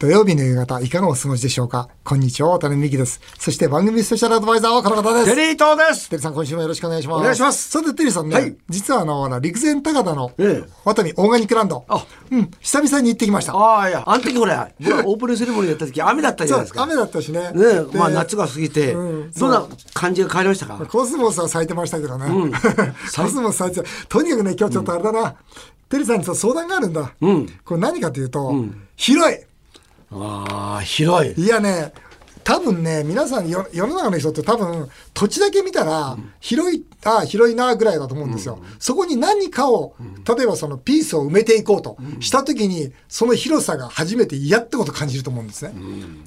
土曜日の夕方、いかがお過ごしでしょうか？こんにちは、渡邉美樹です。そして番組スペシャルアドバイザーはこの方です。テリー東ですテリーさん、今週もよろしくお願いします。お願いしますさて、テリーさんね、はい実はあの、陸前高田の、ええワタミオーガニックランド。あうん、久々に行ってきました。ああいやあの時ほら僕はオープニングセレモニーやった時雨だったじゃないですか雨だったしね。ねでまあ夏が過ぎて、うんどんな感じが変わりましたか、コスモスは咲いてましたけどね。ん コスモス咲いてたとにかくね、今日ちょっとあれだな。テリーさんに相談があるんだ。んこれ何かというと、広い。ああ広いいやね、多分ね、皆さんよ世の中の人って多分土地だけ見たら、広い、ああ、広いなぐらいだと思うんですよ。そこに何かを、例えばそのピースを埋めていこうとしたときに、その広さが初めて嫌ってことを感じると思うんですね。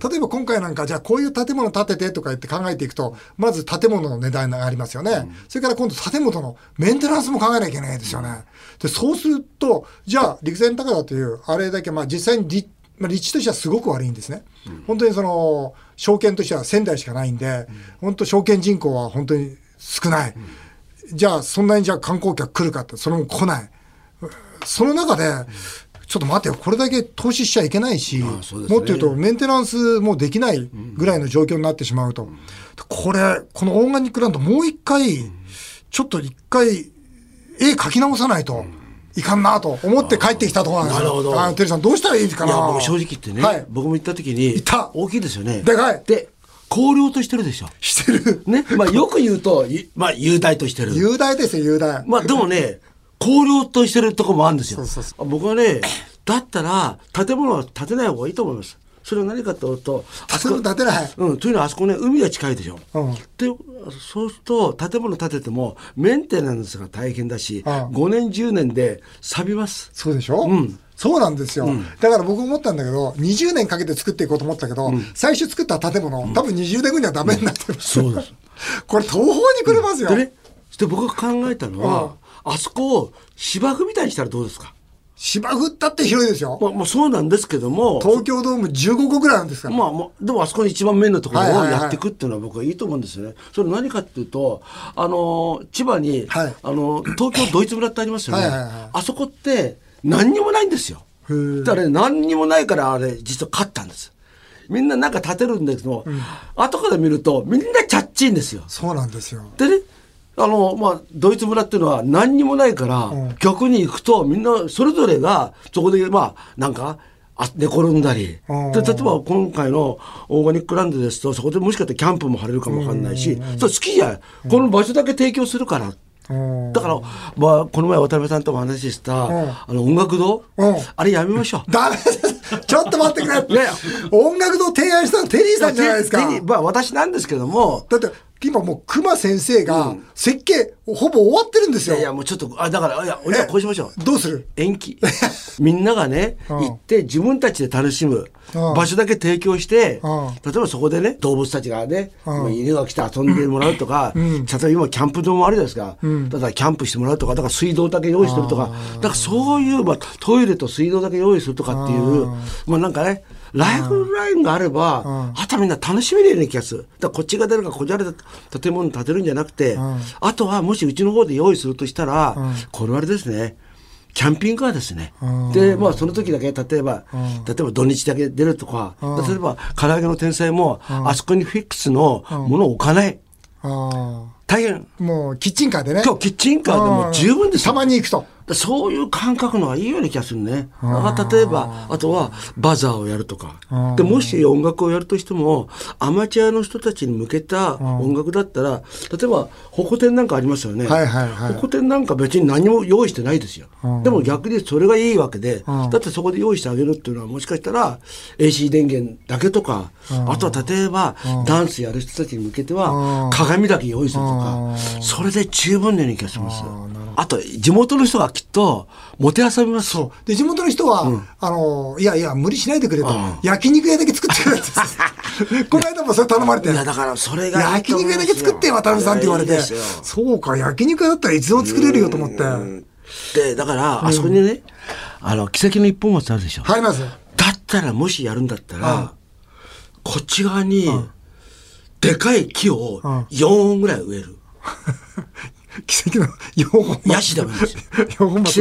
例えば今回なんか、じゃあこういう建物建ててとか言って考えていくと、まず建物の値段がありますよね。それから今度建物のメンテナンスも考えなきゃいけないですよね。で、そうすると、じゃあ陸前高田という、あれだけ、まあ実際に立まあ、立地としてはすごく悪いんですね。本当にその証券としては仙台しかないんで、本当証券人口は本当に少ない。じゃあそんなにじゃあ観光客来るかってそれも来ない。その中で、ちょっと待ってよ、これだけ投資しちゃいけないし、ねもっと言うとメンテナンスもできないぐらいの状況になってしまうと。これ、このオーガニックランドもう一回、ちょっと一回、絵描き直さないと。いかんなと思って帰ってきたところなんですよ。なるほどあテリーさんどうしたらいいかないや僕正直言ってね、はい僕も行った時にいた大きいですよねでかいで荒涼としてるでしょしてる。ねまあよく言うといまあ雄大としてる雄大ですよ、雄大。まあでもね、荒涼としてるとこもあるんですよ。そうそうそ僕はね、だったら建物は建てない方がいいと思います。それは何かというと、あ建物建てない。うん、というのはあそこね、海が近いでしょ。うん。で、そうすると建物建ててもメンテナンスが大変だし、うん。5年10年で錆びます。そうでしょ、ん。そうなんですよ、だから僕思ったんだけど、20年かけて作っていこうと思ったけど、最初作った建物、多分20年後にはダメになってる、そうです。これ、東方にくれますよ。でね、で僕が考えたのは、あそこを芝生みたいにしたらどうですか？芝生ったって広いですよ。まあ、まあそうなんですけども、東京ドーム15個ぐらいあるんですから。まあ、まあ、でもあそこに一番メインのところをやっていくっていうのは僕はいいと思うんですよね。それ何かっていうと、あの、千葉に、はいあの、東京ドイツ村ってありますよね。はいはいはいあそこって何にもないんですよ。だから、ね、何にもないからあれ実は勝ったんです。みんななんか建てるんだけど、後から見るとみんなチャッチいんですよ。そうなんですよ。でね、あの、まあ、ドイツ村っていうのは何にもないから、ん。逆に行くとみんなそれぞれがそこで、まあ、なんか、あ寝転んだり、うん。で例えば今回のオーガニックランドですとそこでもしかしてキャンプも張れるかもわかんないし、それ好きじゃん、この場所だけ提供するから、うん。だから、まあ、この前渡辺さんとも話した、ん。あの音楽堂、うん。あれやめましょう。ダメです。ちょっと待ってくれ。ね音楽の提案したのテリーさんじゃないですか。まあ、私なんですけども、だって、今もう熊先生が設計、ほぼ終わってるんですよ。いやいやもうちょっとあだからいやじゃあこうしましょう。どうする？延期。みんながね、うん。行って自分たちで楽しむ、うん。場所だけ提供して、うん。例えばそこでね動物たちがね、うん。犬が来て遊んでもらうとか、例えば今キャンプ場もあるじゃないですか、だからキャンプしてもらうとかだから水道だけ用意するとかだからそういう、まあ、トイレと水道だけ用意するとかっていう、まあなんかねライフラインがあれば、あとはみんな楽しめるような気がする。だこっちが出るかこっちが出る建物建てるんじゃなくて、あとはもしうちの方で用意するとしたら、これはあれですね。キャンピングカーですね。で、まあその時だけ、例えば、例えば土日だけ出るとか、例えば唐揚げの天才も、あそこにフィックスのものを置かない。あ大変。あもうキッチンカーでね。今日キッチンカーでもう十分ですたよ。まに行くと。そういう感覚のがいいような気がするね。あ例えば、あとはバザーをやるとか。で、もし音楽をやるとしても、アマチュアの人たちに向けた音楽だったら、例えば、ホコ天なんかありますよね。はいはいはい。ホコ天なんか別に何も用意してないですよ。でも逆にそれがいいわけで、だってそこで用意してあげるっていうのは、もしかしたら AC 電源だけとか、あとは例えば、ダンスやる人たちに向けては、鏡だけ用意するとか、それで十分なような気がします。あと、地元の人がきっと、もてあそびます。そう。で、地元の人は、あの、いやいや、無理しないでくれと。焼肉屋だけ作ってくれって。この間もそれ頼まれて。いや、だからそれが焼肉屋だけ作って、渡辺さんって言われて。そうか、焼肉屋だったらいつでも作れるよと思って。で、だから、あそこにね、あの、奇跡の一本松あるでしょ。入ります。だったら、もしやるんだったら、こっち側に、でかい木を4本ぐらい植える。奇跡の4本ヤシでもいいんです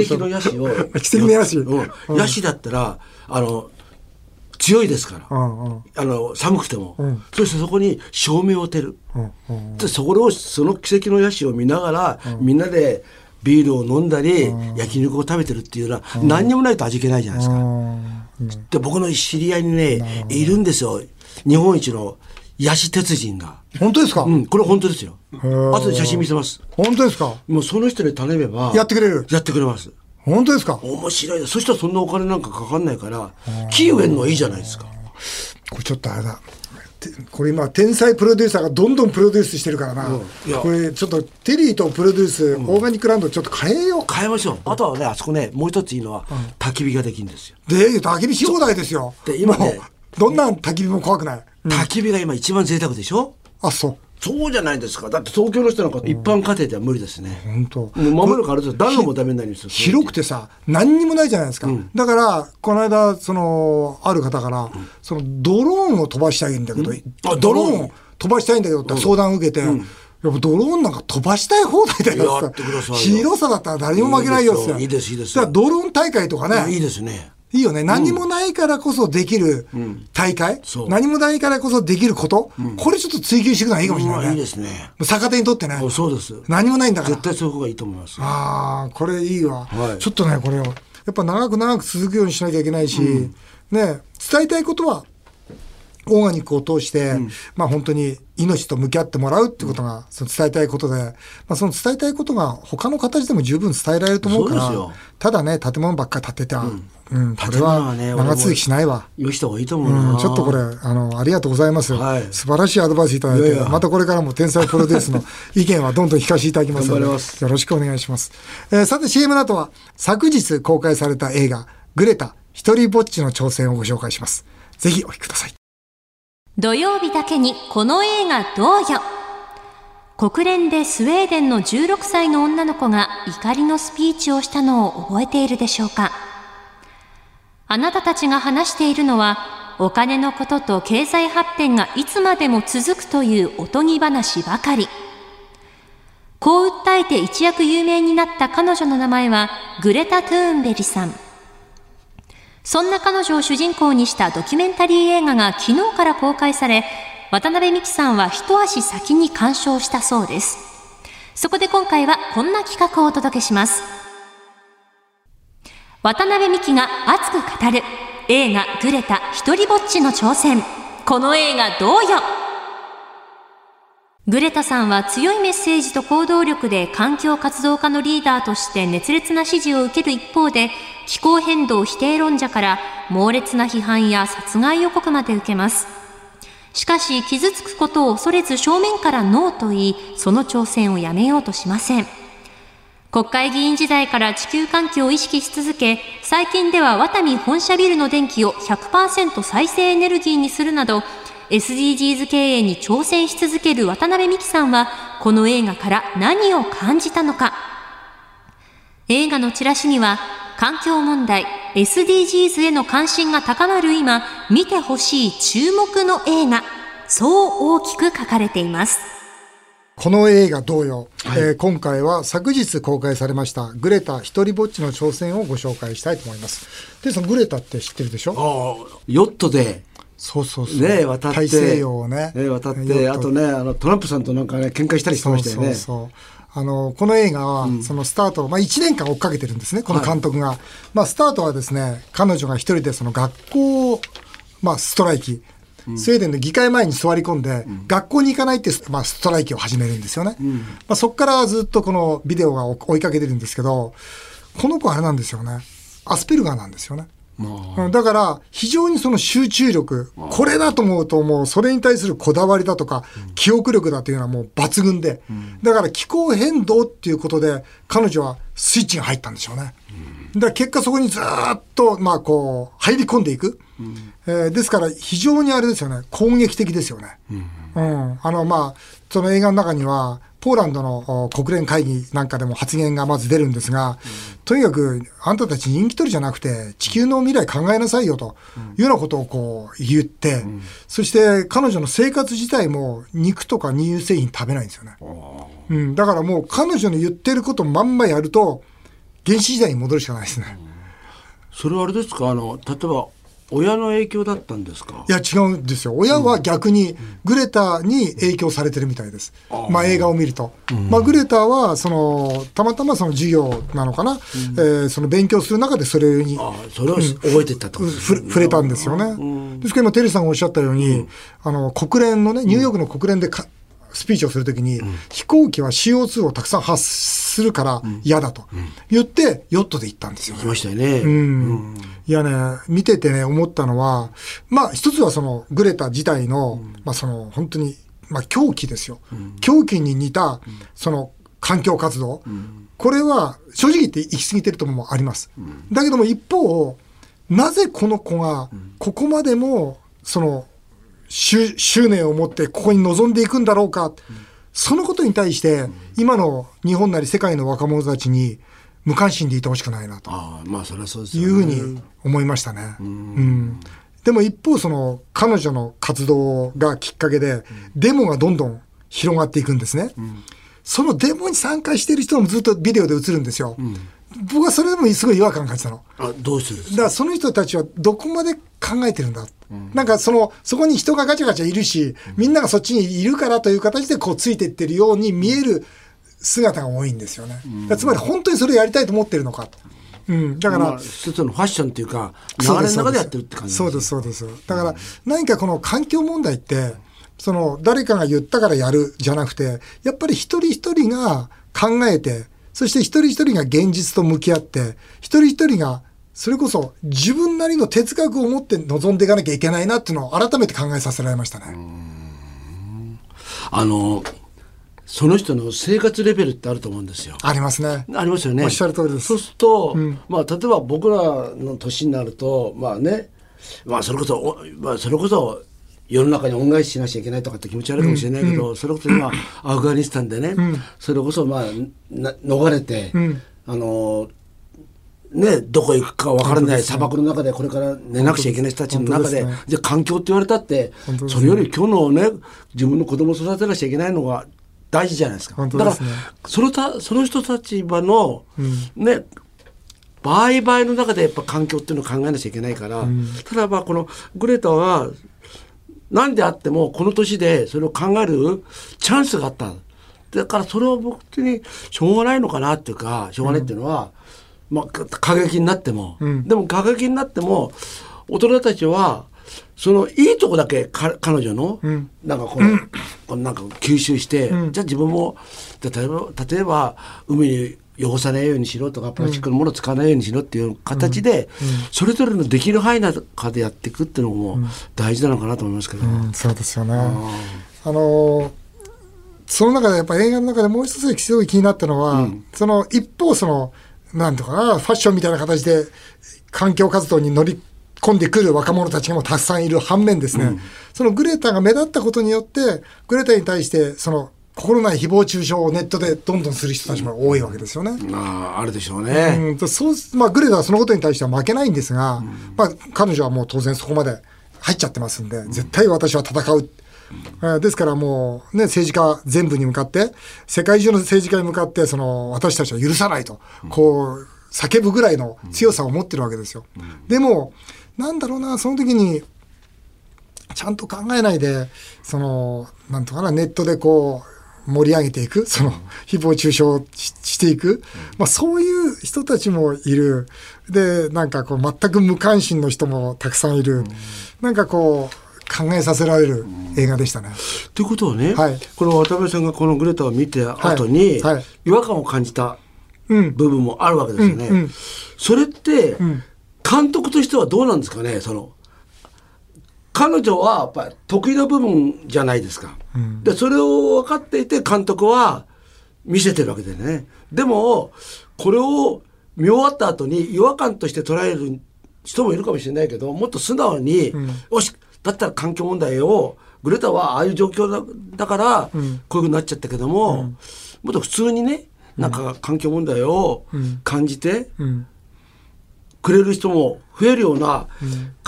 奇跡のヤシを。奇跡のヤシ。うん。ヤシだったら、あの、強いですから、うんうん。あの寒くても、ん。そしてそこに照明を当てる、うんうん。でそこをその奇跡のヤシを見ながら、みんなでビールを飲んだり、焼肉を食べてるっていうのは、何にもないと味気ないじゃないですか。で僕の知り合いにねいるんですよ。日本一のヤシ鉄人が。本当ですか、うん、これ本当ですよ。ー後で写真見せます。本当ですか？もうその人に頼めば。やってくれる？やってくれます。本当ですか？面白いそしたらそんなお金なんかかかんないから、キーウェンのいいじゃないですか。これちょっとあれだてこれ今天才プロデューサーがどんどんプロデュースしてるからな、いやこれちょっとテリーとプロデュース、オーガニックランドちょっと変えよ変えましょう。あとはね、あそこね、もう一ついいのは、焚き火ができるんですよ。うで焚き火し放題ですよで今ねどんな焚き火も怖くない、焚き火が今一番贅沢でしょ？あそう。そうじゃないですか。だって東京の人なんか一般家庭では無理ですね。本当。もう守るからですよ。暖炉もダメになりますよ。広くてさ何にもないじゃないですか、だからこの間そのある方から、そのドローンを飛ばしたいんだけど、あドロードローン。ンを飛ばしたいんだけどって相談を受けて、やっぱドローンなんか飛ばしたい放題だよ。広さだったら誰にも負けないよっていいですいいですだからドローン大会とかね。いいですね。いいよね。何もないからこそできる大会、そう。何もないからこそできること、これちょっと追求していくのはいいかもしれない。ね、うん。いいですね。逆手にとってね。あそうです。何もないんだから。絶対そういう方がいいと思います。ああ、これいいわ、はい。ちょっとね、これを、やっぱ長く長く続くようにしなきゃいけないし、ね、伝えたいことは、オーガニックを通して、まあ本当に命と向き合ってもらうってことが、その伝えたいことで、まあその伝えたいことが他の形でも十分伝えられると思うから、ただね、建物ばっかり建てては、うん、これは長続きしないわ。よした方がいいと思うな。うん、ちょっとこれ、あの、ありがとうございます。はい素晴らしいアドバイスいただいて、いやいやまたこれからも天才プロデュースの 意見はどんどん聞かせていただきますので、よろしくお願いします。えーさて CM の後は、昨日公開された映画、グレタ、一人ぼっちの挑戦をご紹介します。ぜひお聞きください。土曜日だけにこの映画どうよ国連でスウェーデンの16歳の女の子が怒りのスピーチをしたのを覚えているでしょうかあなたたちが話しているのはお金のことと経済発展がいつまでも続くというおとぎ話ばかり。こう訴えて一躍有名になった彼女の名前はグレタ・トゥーンベリさん。そんな彼女を主人公にしたドキュメンタリー映画が昨日から公開され、渡辺美樹さんは一足先に鑑賞したそうです。そこで今回はこんな企画をお届けします。渡辺美樹が熱く語る映画グレタ一人ぼっちの挑戦。この映画どうよ？グレタさんは強いメッセージと行動力で環境活動家のリーダーとして熱烈な支持を受ける一方で、気候変動否定論者から猛烈な批判や殺害予告まで受けます。しかし、傷つくことを恐れず正面からノーと言い、その挑戦をやめようとしません。国会議員時代から地球環境を意識し続け、最近ではワタミ本社ビルの電気を100%再生エネルギーにするなど、SDGs 経営に挑戦し続ける渡辺美樹さんは、この映画から何を感じたのか。映画のチラシには、環境問題、SDGs への関心が高まる今、見てほしい注目の映画、そう大きく書かれています。この映画同様、えー今回は昨日公開されましたグレタ一人ぼっちの挑戦をご紹介したいと思います。で、そのグレタって知ってるでしょ？ああヨットで、そうそうそう。ね、渡って。大西洋をね。ね渡って、あとね、あの、トランプさんとなんかね、喧嘩したりしてましたよね。そうそうそうあのこの映画は、そのスタートを、まあ、1年間追っかけてるんですね、この監督が。まあ、スタートはですね、彼女が一人でその学校を、まあ、ストライキ、スウェーデンの議会前に座り込んで、学校に行かないって、まあ、ストライキを始めるんですよね。まあ、そこからずっとこのビデオが追いかけてるんですけど、この子あれなんですよね。アスペルガーなんですよね。うんだから、非常にその集中力、これだと思うと、もうそれに対するこだわりだとか、記憶力だというのはもう抜群で、だから気候変動っていうことで、彼女はスイッチが入ったんでしょうね。だから結果そこにずーっと、まあこう、入り込んでいく。えーですから、非常にあれですよね、攻撃的ですよね。うん。あの、まあ、その映画の中には、ポーランドのお国連会議なんかでも発言がまず出るんですが、とにかく、あんたたち人気取りじゃなくて、地球の未来考えなさいよというようなことをこう言って、そして彼女の生活自体も肉とか乳製品食べないんですよね。うん、だからもう彼女の言ってることまんまやると、原始時代に戻るしかないですね。それはあれですか？あの、例えば、親の影響だったんですか？いや違うんですよ。親は逆にグレタに影響されてるみたいです、まあ、映画を見ると、まあ、グレタはそのたまたまその授業なのかな、えーその勉強する中でそれにあそれを覚えてったと。ですふ触れたんですよね。ですから今、テリーさんがおっしゃったように、あの国連のね、ニューヨークの国連でかスピーチをするときに、飛行機は CO2 をたくさん発するから嫌だと言って、ヨットで行ったんですよ。来ましたよね。うんいやね、見ててね、思ったのは、まあ、一つはその、グレタ自体の、まあ、その、本当に、まあ、狂気ですよ。狂気に似た、その、環境活動。これは、正直言って行き過ぎてるところもあります。だけども、一方、なぜこの子が、ここまでも、その、執執念を持ってここに臨んでいくんだろうか。そのことに対して、今の日本なり世界の若者たちに、無関心でいてほしくないなと。ああ、まあそれはそうですいう。ふうに思いましたね。うんでも一方その彼女の活動がきっかけでデモがどんどん広がっていくんですね。そのデモに参加している人もずっとビデオで映るんですよ。僕はそれでもすごい違和感感じたの。あどうするんですか？だからその人たちはどこまで考えてるんだ。なんかその、そこに人がガチャガチャいるし、みんながそっちにいるからという形でこうついていってるように見える姿が多いんですよね。つまり本当にそれをやりたいと思ってるのか。うん。だから、まあ、一つのファッションっていうか、流そうですれの中でやってるって感じそうです、そうです。だから、何かこの環境問題って、その、誰かが言ったからやるじゃなくて、やっぱり一人一人が考えて、そして一人一人が現実と向き合って、一人一人が、それこそ自分なりの哲学を持って臨んでいかなきゃいけないなっていうのを改めて考えさせられましたね。あの、その人の生活レベルってあると思うんですよ。ありますね。ありますよね。おっしゃる通りですそうすると、まあ、例えば僕らの年になると、まあね、まあ、それこそ、おまあ、それこそ、世の中に恩返ししなきゃいけないとかって気持ち悪いかもしれないけど、それこそ今、アフガニスタンでね、それこそ、まあ、な逃れて、あの、ね、どこ行くか分からない砂漠の中でこれから寝なくちゃいけない人たちの中で、で環境って言われたって、それより今日のね、自分の子供を育てなくちゃいけないのが大事じゃないですか。だから、そのた、その人たち場の、ね、場合場合の中でやっぱ環境っていうのを考えなきゃいけないから、ただまあこのグレタは何であってもこの年でそれを考えるチャンスがあった。だからそれは僕的にしょうがないのかなっていうかしょうがないっていうのは、まあか過激になっても、でも過激になっても大人たちはそのいいとこだけか彼女の、なんかこの、このなんか吸収して、じゃあ自分も例えば例えば海に汚さないようにしろとかプラスチックのものを使わないようにしろっていう形で、それぞれのできる範囲の中でやっていくっていうのも大事なのかなと思いますけど。うん、そうですよね。あのーその中でやっぱ映画の中でもう一つすごい気になったのは、その一方そのなんとかなファッションみたいな形で環境活動に乗り込んでくる若者たちがもうたくさんいる反面ですね、そのグレタが目立ったことによってグレタに対してその心ない誹謗中傷をネットでどんどんする人たちも多いわけですよね。まあ、あるでしょうね。うんとそうまあ、グレタはそのことに対しては負けないんですが、まあ、彼女はもう当然そこまで入っちゃってますんで、絶対私は戦う。えーですからもうね、政治家全部に向かって、世界中の政治家に向かって、その、私たちは許さないと、こう、叫ぶぐらいの強さを持ってるわけですよ。でも、なんだろうな、その時に、ちゃんと考えないで、その、なんとかな、ネットでこう、盛り上げていく、その、誹謗中傷ししていく、まあそういう人たちもいる。で、なんかこう、全く無関心の人もたくさんいる。なんかこう、考えさせられる映画でしたね。ということはね、はいこの渡辺さんがこのグレタを見て後に、はいはい違和感を感じたうん。部分もあるわけですよね。うんうんそれって、ん監督としてはどうなんですかね？その彼女はやっぱり得意な部分じゃないですか。でそれを分かっていて監督は見せてるわけでね。でもこれを見終わった後に違和感として捉える人もいるかもしれないけどもっと素直に、よしだったら環境問題をグレタはああいう状況だだから、こういうふうになっちゃったけども、もっと普通にねなんか環境問題を感じて、うん。くれる人も増えるような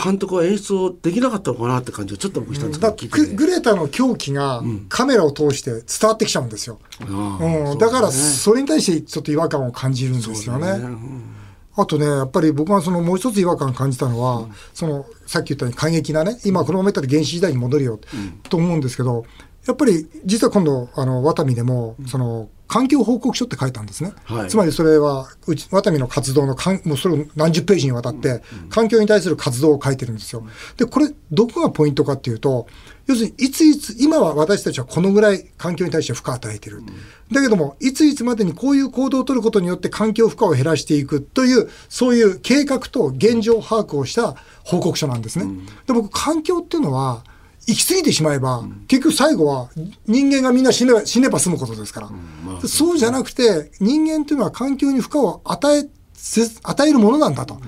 監督は演出をできなかったのかなって感じをちょっと僕したん。ですけだど、聞いててググレタの狂気がカメラを通して伝わってきちゃうんですよ。うん、だからそれに対してちょっと違和感を感じるんですよね。あとね、やっぱり僕がそのもう一つ違和感感じたのは、そのさっき言ったように過激なね、今このままいったら原始時代に戻るよ、と思うんですけど、やっぱり実は今度、あの、ワタミでも、その、環境報告書って書いたんですね。はい。つまりそれは、うち、ワタミの活動のかん、もうそれを何十ページにわたって、環境に対する活動を書いてるんですよ。で、これ、どこがポイントかっていうと、要するに、いついつ、今は私たちはこのぐらい環境に対して負荷を与えてる。だけども、いついつまでにこういう行動を取ることによって環境負荷を減らしていくという、そういう計画と現状把握をした報告書なんですね。で、僕、環境っていうのは、行き過ぎてしまえば、結局最後は人間がみんな死ねば死ねば済むことですから、そうじゃなくて人間っていうのは環境に負荷を与えせ与えるものなんだと、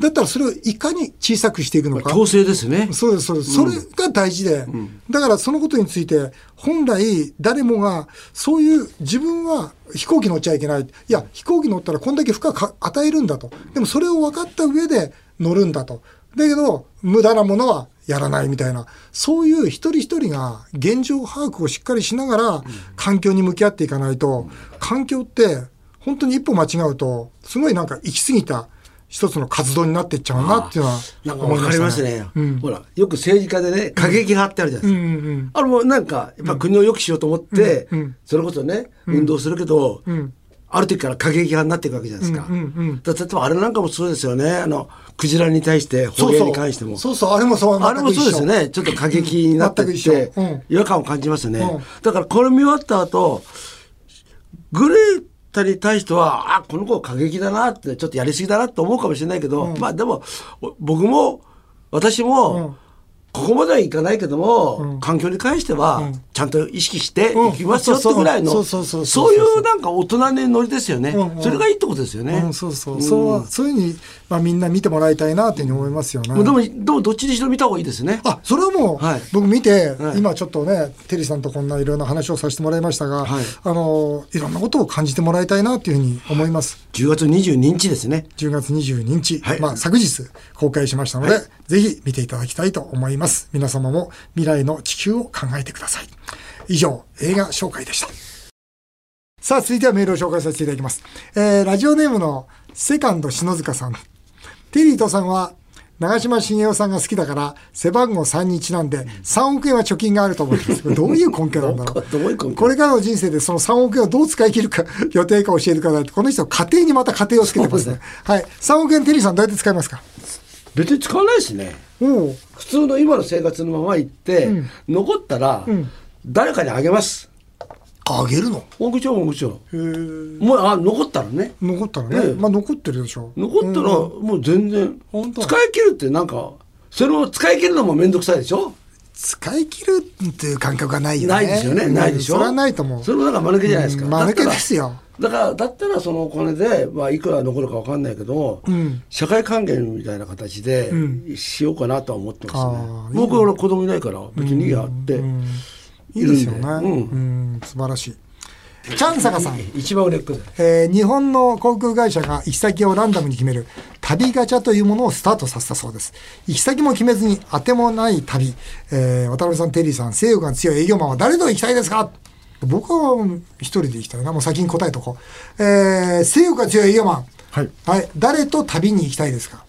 だったらそれをいかに小さくしていくのか、強制ですね。そうです、そうです。それが大事で、だからそのことについて、本来誰もが、そういう自分は飛行機乗っちゃいけない。いや、飛行機乗ったらこんだけ負荷か与えるんだと。でもそれを分かった上で乗るんだと。だけど、無駄なものはやらないみたいな、そういう一人一人が現状把握をしっかりしながら、環境に向き合っていかないと、環境って、本当に一歩間違うと、すごいなんか行き過ぎた一つの活動になっていっちゃうなっていうのはなんか思いわかりますね。うん。ほら、よく政治家でね、過激派ってあるじゃないですか。うんうんうん。あれもなんか、やっぱ国を良くしようと思って、うんうん。それこそね、運動するけど、ん。ある時から過激派になっていくわけじゃないですか。うんうんうんだ例えばあれなんかもそうですよね。あの、クジラに対して、捕鯨に関しても。そうそう、あれもそう、あれもそうですよね。ちょっと過激になってっ全く一緒て。うん、違和感を感じますよね。うん。だからこれ見終わった後、グレータに対しては、あ、この子過激だなって、ちょっとやりすぎだなと思うかもしれないけど、まあでも、お僕も、私も、うんここまではいかないけども、環境に関しては、ちゃんと意識していきますよってぐらいの、そういうなんか大人のノリですよね。うんうんそれがいいってことですよね。うん、そうそう、そう、そういうふうに、まあ、みんな見てもらいたいなっていうふうに思いますよね。でも、でもどっちにしろ見た方がいいですね。あ、それはもう、はい僕見て、はい今ちょっとね、テリーさんとこんないろんな話をさせてもらいましたが、はいあの、いろんなことを感じてもらいたいなっていうふうに思います。10月22日ですね。10月22日、はいまあ昨日公開しましたので、はいぜひ見ていただきたいと思います。皆様も未来の地球を考えてください。以上、映画紹介でした。さあ、続いてはメールを紹介させていただきます。えー、ラジオネームのセカンド篠塚さん。テリーとさんは、長嶋茂雄さんが好きだから、背番号3にちなんで、3億円は貯金があると思います。どういう根拠なんだろう。どういうこれからの人生でその3億円をどう使い切るか、予定か教えてくださいと。この人、家庭にまた家庭をつけてますね。はい。3億円テリーさんどうやって使いますか？別に使わないですね。おお。普通の今の生活のまま行って、残ったら、誰かにあげます。あげるの？もちろんもちろん。へえ。もうあ残ったらね。残ったらね。ええまあ残ってるでしょ。残ったらもう全然、本当使い切るってなんかそれを使い切るのも面倒くさいでしょ？使い切るっていう感覚がないよね。ないですよね、うんないでしょ？それはないと思う。それもなんか間抜けじゃないですか、うん間抜けですよだからだったらそのお金で、まあ、いくら残るかわかんないけど、ん社会還元みたいな形でしようかなとは思ってますね、僕は俺子供いないから別にいいやって、いいですよね。うんうん、素晴らしい。チャンサカさん。一番売れっ子でえー日本の航空会社が行き先をランダムに決める旅ガチャというものをスタートさせたそうです。行き先も決めずに当てもない旅。えー渡辺さん、テリーさん、性欲が強い営業マンは誰と行きたいですか？僕は一人で行きたいな。もう先に答えとこう。えー性欲が強い営業マン。はい。はい。誰と旅に行きたいですか？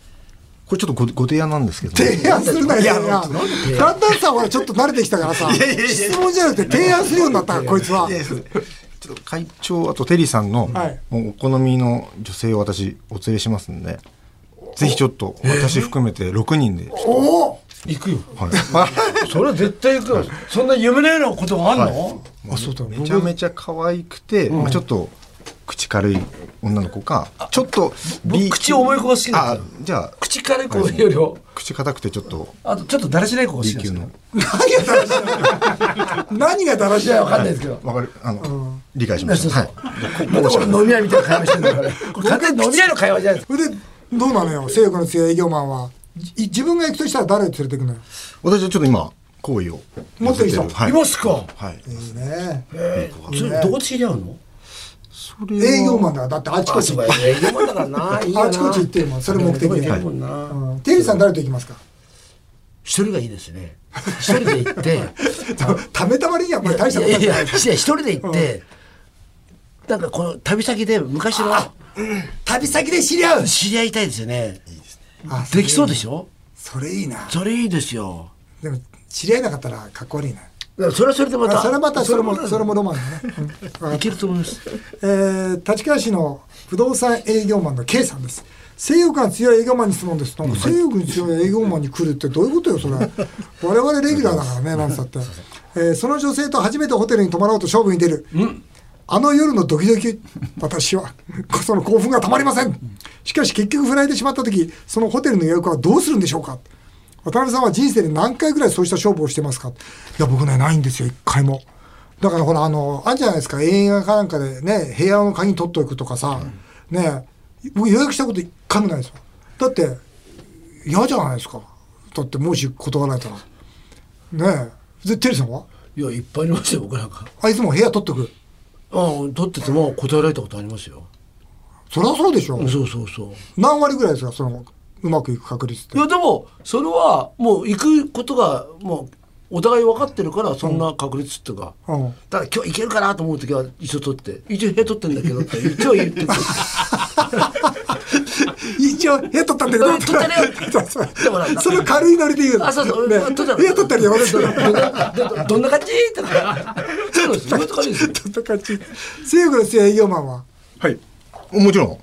これちょっとごご提案なんですけど、提案するな、いやいや。だんだんさ、ほら、ちょっと慣れてきたからさ、質問じゃなくて提案するようになったこいつは。いやいやちょっと会長あとテリーさんの、はいもうお好みの女性を私お連れしますんでぜひちょっと私含めて6人で、おお行くよはい それは絶対行くよ。そんな夢のようなことがあんの、あ、そうだ。めちゃめちゃ可愛くて、まあ、ちょっと口軽い女の子かちょっと僕口重い子が好きなんあですよ。じゃあ口軽い子よりも口硬くてちょっとあとちょっとだらしない子が好きなんですよ。何がだらしい？やわかんないですけど。わかる。あの、理解しました。そうはい。飲み屋みたいな会話してるんだから。これ完全に飲み屋の会話じゃないですそれで、どうなのよ、性欲の強い営業マンは。い自分が行くとしたら誰を連れて行くのよ？私はちょっと今好意を。持ってる人はい。いますか？はい。いいね。それどこで知り合うの？それは。営業マンだ。だってあちこち。営業マンだからな。いいよな。あちこち行ってるもん。それ目的で。どこ行けるもんな。うん。テリーさん誰と行きますか？一人がいいですね。一人で行って。ためたまりにはこれ大したことない。いやいやいや一人で行って。なんかこの旅先で昔の旅先で知り合う。知り合いたいですよね。あできそうでしょ？それいいな。それいいですよでも知り合いなかったらかっこ悪いな。それはそれでまたあそれまたそれもそれもロマンだね、いけると思います。えー立川市の不動産営業マンの K さんです。性欲が強い営業マンに質問です。なんか性欲に強い営業マンに来るってどういうことよそれ。我々レギュラーだからねなんつったって、えーその女性と初めてホテルに泊まろうと勝負に出る、あの夜のドキドキ私は その興奮がたまりません。しかし結局振られてしまった時そのホテルの予約はどうするんでしょうか渡辺さんは人生で何回ぐらいそうした勝負をしてますか？いや僕ねないんですよ一回も。だからほらあのあるじゃないですか。映画かなんかでね部屋の鍵取っておくとかさ、ね僕予約したこと一回もないですよ。だって嫌じゃないですか。だってもし断られたら。ねえ。でテリーさんは？いやいっぱいありますよ僕なんか。あいつも部屋取っておく？うん取ってても答えられたことありますよ。そりゃそうでしょ、そうそうそう。何割ぐらいですかそのうまくいく確率って。いやでもそれはもう行くことがもうお互い分かってるからそんな確率っていうか、うん。だから今日行けるかなと思う時は一応取って。一応部屋取ってんだけどって一応言って。て 一応部屋取ったんだけど。うん取ったねそうそうでもなんかその軽いノリで言うの。あそうそう、ね。取った。部屋取ったりよ私どどどどんな感じとか。そうなんです。よそういう感じですよ。そんな感じ？性欲の営業マンは？はい。もちろん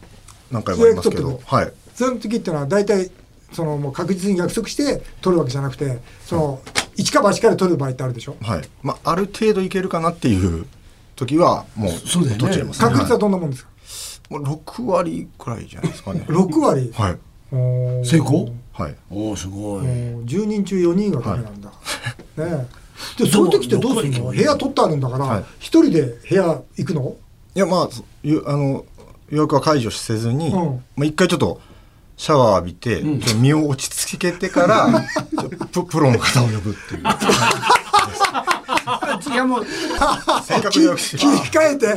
何回もありますけど。はいその時ってのは大体そのもう確実に約束して取るわけじゃなくてその一か八かで取る場合ってあるでしょ？はい。まあある程度いけるかなっていう時はもうそうだよね。取っちゃいますね。確率ははどんなもんですか、い。もう6割くらいじゃないですかね。6割？はい。成功？はい。おおすごい。おー10人中4人がダメなんだ、ねえ。でそういう時ってどうするの？部屋取ってあるんだからはい。一、人で部屋行くの？いやまああの予約は解除せずに、うん。まあ、一回ちょっとシャワー浴びて、ちょっと身を落ち着けてから ププロの方を呼ぶっていう。いやもう切り替えて。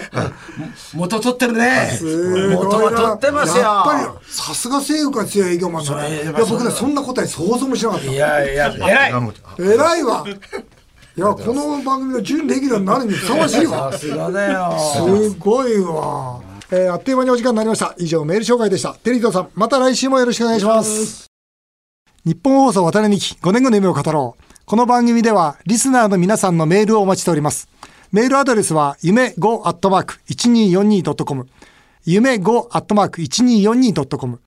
元取ってるね。すご元は取ってますよ。やっぱりさすが性欲が強い営業マンだね。僕ねそんな答え想像もしなかっいやいや 偉い。偉いわ。いやこの番組の準レギュラーになるにふさわしいわ。さすがだよ。すごいわ。えーあっという間にお時間になりました。以上メール紹介でした。テリトさん、また来週もよろしくお願いします。日本放送渡辺美希5年後の夢を語ろう。この番組ではリスナーの皆さんのメールをお待ちしております。メールアドレスは夢 5-1242.com 夢 5-1242.com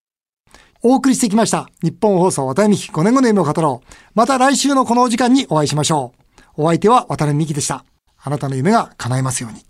お送りしてきました。日本放送渡辺美希5年後の夢を語ろう。また来週のこのお時間にお会いしましょう。お相手は渡辺美希でした。あなたの夢が叶いますように。